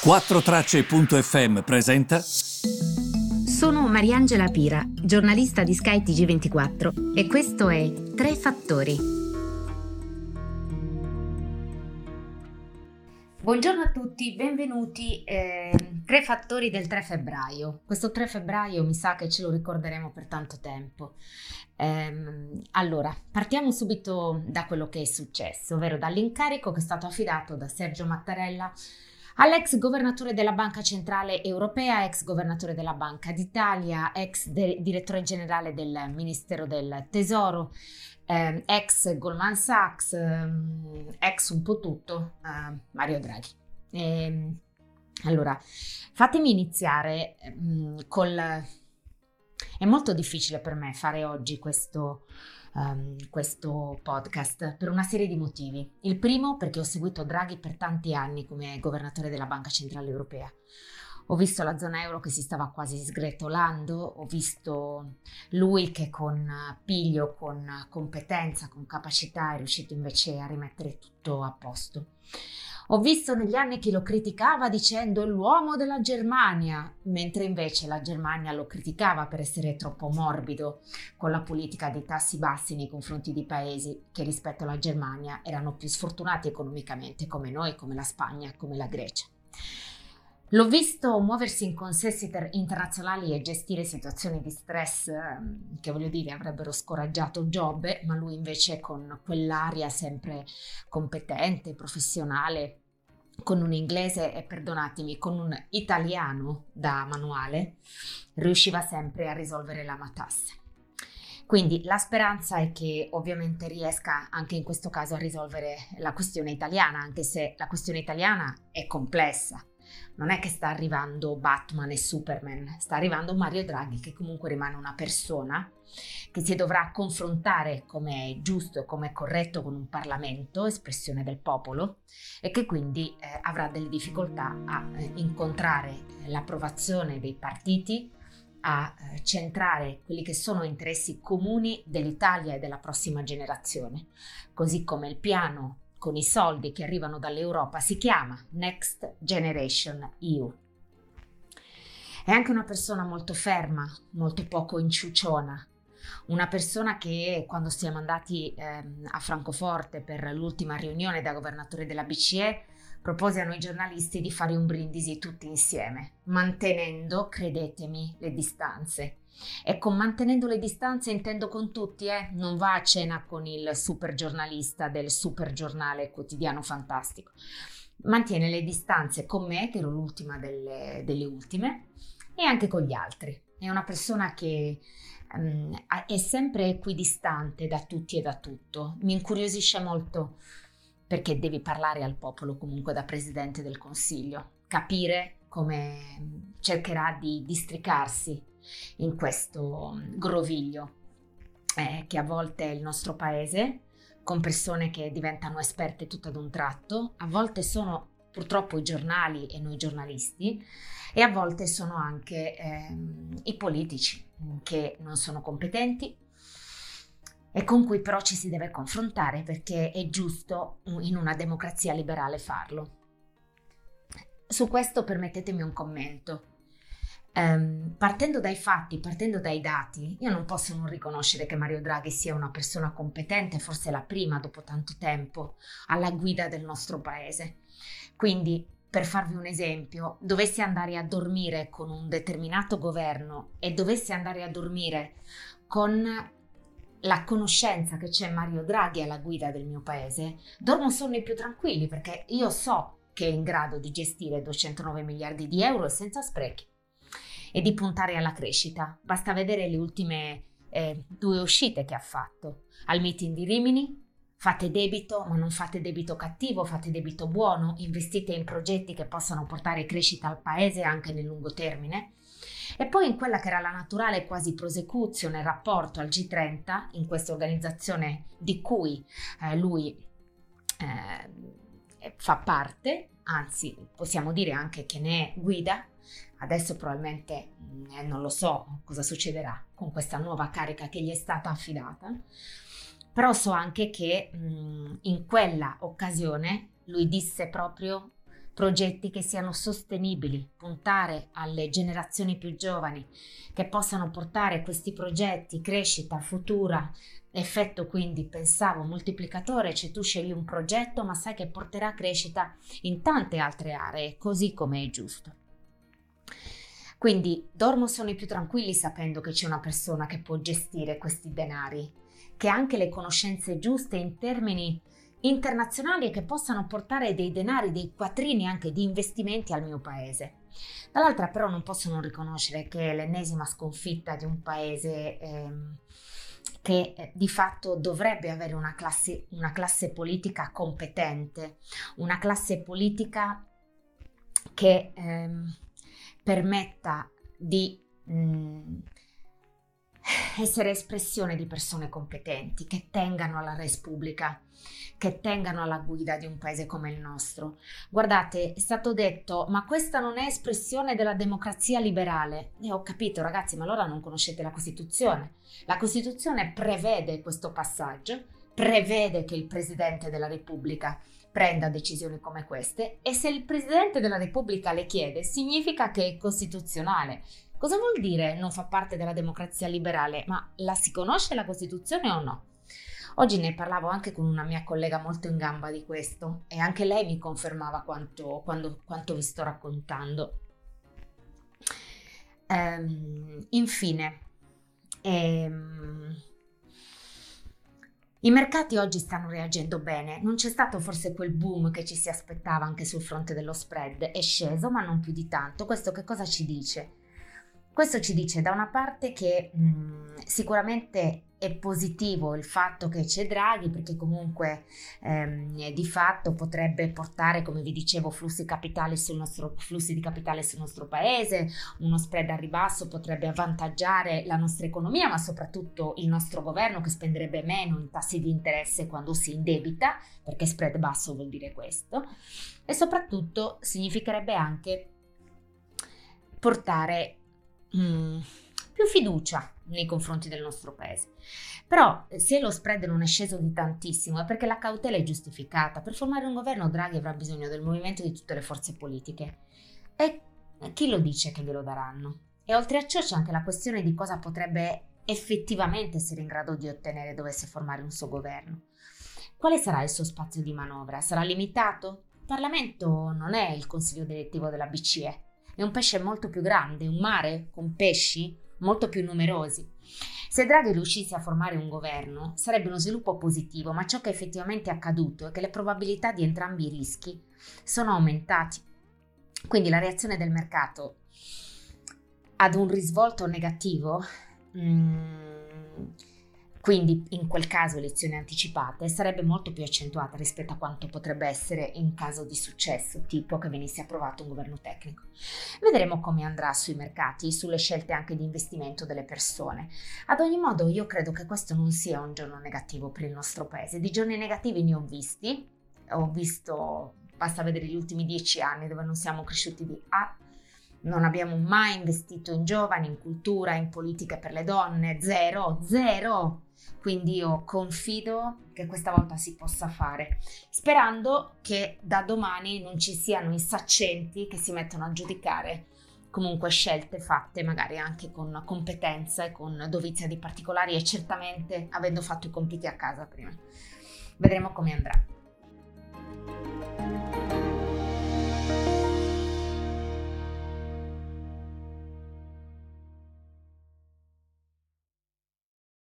4Tracce.fm presenta. Sono Mariangela Pira, giornalista di Sky TG24 e questo è Tre Fattori. Buongiorno a tutti, benvenuti. Eh, tre fattori del 3 febbraio. Questo 3 febbraio mi sa che ce lo ricorderemo per tanto tempo. Eh, allora, partiamo subito da quello che è successo, ovvero dall'incarico che è stato affidato da Sergio Mattarella all'ex governatore della Banca Centrale Europea, ex governatore della Banca d'Italia, ex de- direttore generale del Ministero del Tesoro, eh, ex Goldman Sachs, eh, ex un po' tutto, eh, Mario Draghi. E, ehm, allora, fatemi iniziare mh, mm, col... È molto difficile per me fare oggi questo um, questo podcast per una serie di motivi. Il primo perché ho seguito Draghi per tanti anni come governatore della Banca Centrale Europea. Ho visto la zona euro che si stava quasi sgretolando, ho visto lui che con piglio, con competenza, con capacità è riuscito invece a rimettere tutto a posto. Ho visto negli anni chi lo criticava dicendo l'uomo della Germania, mentre invece la Germania lo criticava per essere troppo morbido con la politica dei tassi bassi nei confronti di paesi che rispetto alla Germania erano più sfortunati economicamente come noi, come la Spagna, come la Grecia. L'ho visto muoversi in consessi ter- internazionali e gestire situazioni di stress ehm, che voglio dire avrebbero scoraggiato Giobbe, ma lui invece con quell'aria sempre competente, professionale, con un inglese e perdonatemi, con un italiano da manuale, riusciva sempre a risolvere la matasse. Quindi la speranza è che ovviamente riesca anche in questo caso a risolvere la questione italiana, anche se la questione italiana è complessa non è che sta arrivando Batman e Superman, sta arrivando Mario Draghi che comunque rimane una persona che si dovrà confrontare come è giusto e come è corretto con un Parlamento, espressione del popolo, e che quindi eh, avrà delle difficoltà a eh, incontrare l'approvazione dei partiti, a eh, centrare quelli che sono interessi comuni dell'Italia e della prossima generazione, così come il piano con i soldi che arrivano dall'Europa si chiama Next Generation EU. È anche una persona molto ferma, molto poco inciuciona, una persona che quando siamo andati eh, a Francoforte per l'ultima riunione da governatore della BCE propose a noi giornalisti di fare un brindisi tutti insieme, mantenendo, credetemi, le distanze. E con mantenendo le distanze intendo con tutti, eh? non va a cena con il super giornalista del super giornale quotidiano fantastico. Mantiene le distanze con me, che ero l'ultima delle, delle ultime, e anche con gli altri. È una persona che um, è sempre equidistante da tutti e da tutto. Mi incuriosisce molto perché devi parlare al popolo comunque da presidente del Consiglio, capire come cercherà di districarsi in questo groviglio eh, che a volte è il nostro paese, con persone che diventano esperte tutto ad un tratto, a volte sono purtroppo i giornali e noi giornalisti e a volte sono anche ehm, i politici che non sono competenti e con cui però ci si deve confrontare perché è giusto in una democrazia liberale farlo. Su questo permettetemi un commento. Um, partendo dai fatti, partendo dai dati, io non posso non riconoscere che Mario Draghi sia una persona competente, forse la prima dopo tanto tempo, alla guida del nostro paese. Quindi, per farvi un esempio, dovessi andare a dormire con un determinato governo e dovessi andare a dormire con la conoscenza che c'è Mario Draghi alla guida del mio paese, dormo sonni più tranquilli perché io so che è in grado di gestire 209 miliardi di euro senza sprechi e di puntare alla crescita. Basta vedere le ultime eh, due uscite che ha fatto. Al meeting di Rimini, fate debito, ma non fate debito cattivo, fate debito buono, investite in progetti che possano portare crescita al paese anche nel lungo termine. E poi in quella che era la naturale quasi prosecuzione nel rapporto al G30, in questa organizzazione di cui eh, lui eh, fa parte, anzi possiamo dire anche che ne è guida, Adesso probabilmente eh, non lo so cosa succederà con questa nuova carica che gli è stata affidata, però so anche che mh, in quella occasione lui disse proprio progetti che siano sostenibili, puntare alle generazioni più giovani che possano portare questi progetti crescita futura, effetto quindi pensavo moltiplicatore, cioè tu scegli un progetto ma sai che porterà crescita in tante altre aree, così come è giusto. Quindi dormo sonni più tranquilli sapendo che c'è una persona che può gestire questi denari, che ha anche le conoscenze giuste in termini internazionali che possano portare dei denari, dei quattrini anche di investimenti al mio paese. Dall'altra però non posso non riconoscere che è l'ennesima sconfitta di un paese ehm, che eh, di fatto dovrebbe avere una classe, una classe politica competente, una classe politica che ehm, permetta di mh, mm, essere espressione di persone competenti che tengano alla res pubblica, che tengano alla guida di un paese come il nostro. Guardate, è stato detto, ma questa non è espressione della democrazia liberale. E ho capito, ragazzi, ma allora non conoscete la Costituzione. La Costituzione prevede questo passaggio, prevede che il Presidente della Repubblica prenda decisioni come queste e se il Presidente della Repubblica le chiede significa che è costituzionale. Cosa vuol dire non fa parte della democrazia liberale? Ma la si conosce la Costituzione o no? Oggi ne parlavo anche con una mia collega molto in gamba di questo e anche lei mi confermava quanto, quando, quanto vi sto raccontando. Ehm, infine, ehm, i mercati oggi stanno reagendo bene, non c'è stato forse quel boom che ci si aspettava anche sul fronte dello spread, è sceso ma non più di tanto. Questo che cosa ci dice? Questo ci dice da una parte che mh, sicuramente è positivo il fatto che c'è Draghi perché comunque ehm, di fatto potrebbe portare, come vi dicevo, flussi, nostro, flussi di capitale sul nostro paese, uno spread a ribasso potrebbe avvantaggiare la nostra economia, ma soprattutto il nostro governo che spenderebbe meno in tassi di interesse quando si indebita, perché spread basso vuol dire questo, e soprattutto significherebbe anche portare mm, più fiducia nei confronti del nostro paese. Però se lo spread non è sceso di tantissimo è perché la cautela è giustificata. Per formare un governo Draghi avrà bisogno del movimento di tutte le forze politiche. E chi lo dice che glielo daranno? E oltre a ciò c'è anche la questione di cosa potrebbe effettivamente essere in grado di ottenere dovesse formare un suo governo. Quale sarà il suo spazio di manovra? Sarà limitato? Il Parlamento non è il consiglio direttivo della BCE, è un pesce molto più grande, un mare con pesci molto più numerosi. Se Draghi riuscisse a formare un governo, sarebbe uno sviluppo positivo, ma ciò che effettivamente è accaduto è che le probabilità di entrambi i rischi sono aumentati. Quindi la reazione del mercato ad un risvolto negativo mm, quindi in quel caso elezioni anticipate sarebbe molto più accentuata rispetto a quanto potrebbe essere in caso di successo, tipo che venisse approvato un governo tecnico. Vedremo come andrà sui mercati, sulle scelte anche di investimento delle persone. Ad ogni modo io credo che questo non sia un giorno negativo per il nostro paese. Di giorni negativi ne ho visti, ho visto, basta vedere gli ultimi dieci anni dove non siamo cresciuti di A non abbiamo mai investito in giovani, in cultura, in politiche per le donne, zero, zero. Quindi io confido che questa volta si possa fare, sperando che da domani non ci siano i saccenti che si mettono a giudicare comunque scelte fatte magari anche con competenza e con dovizia di particolari e certamente avendo fatto i compiti a casa prima. Vedremo come andrà.